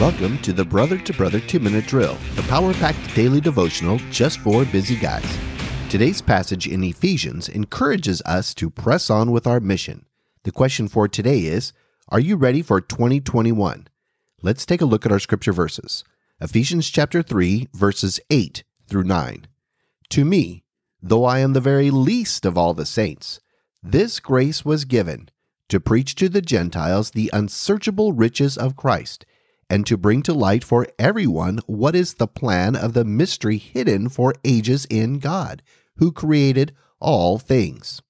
Welcome to the Brother to Brother 2 Minute Drill, the power packed daily devotional just for busy guys. Today's passage in Ephesians encourages us to press on with our mission. The question for today is Are you ready for 2021? Let's take a look at our scripture verses. Ephesians chapter 3, verses 8 through 9. To me, though I am the very least of all the saints, this grace was given to preach to the Gentiles the unsearchable riches of Christ and to bring to light for everyone what is the plan of the mystery hidden for ages in God, who created all things.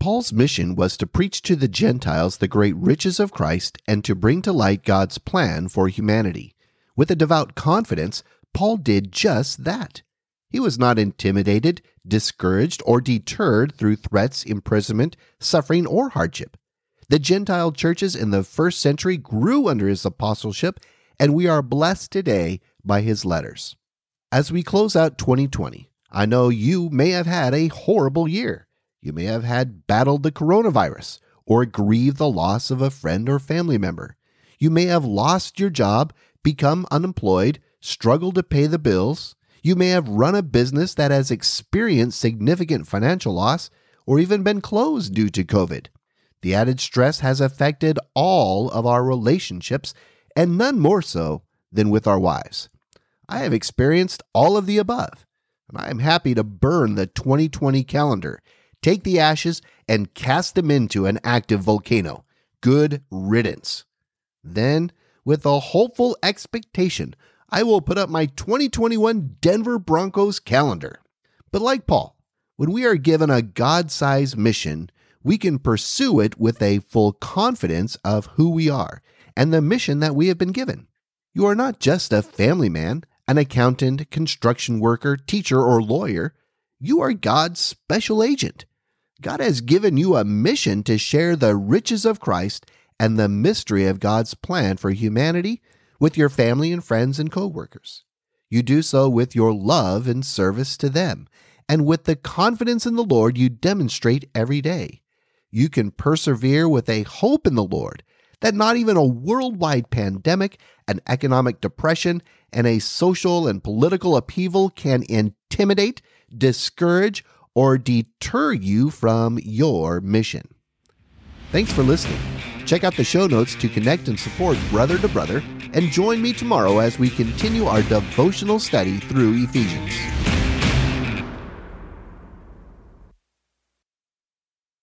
Paul's mission was to preach to the Gentiles the great riches of Christ and to bring to light God's plan for humanity. With a devout confidence, Paul did just that. He was not intimidated, discouraged, or deterred through threats, imprisonment, suffering, or hardship. The Gentile churches in the first century grew under his apostleship, and we are blessed today by his letters. As we close out 2020, I know you may have had a horrible year. You may have had battled the coronavirus or grieved the loss of a friend or family member. You may have lost your job, become unemployed, struggled to pay the bills. You may have run a business that has experienced significant financial loss or even been closed due to COVID. The added stress has affected all of our relationships, and none more so than with our wives. I have experienced all of the above, and I am happy to burn the 2020 calendar, take the ashes, and cast them into an active volcano. Good riddance. Then, with a hopeful expectation, I will put up my 2021 Denver Broncos calendar. But like Paul, when we are given a God sized mission, we can pursue it with a full confidence of who we are and the mission that we have been given. You are not just a family man, an accountant, construction worker, teacher, or lawyer. You are God's special agent. God has given you a mission to share the riches of Christ and the mystery of God's plan for humanity with your family and friends and coworkers. You do so with your love and service to them, and with the confidence in the Lord you demonstrate every day you can persevere with a hope in the Lord that not even a worldwide pandemic, an economic depression, and a social and political upheaval can intimidate, discourage, or deter you from your mission. Thanks for listening. Check out the show notes to connect and support Brother to Brother, and join me tomorrow as we continue our devotional study through Ephesians.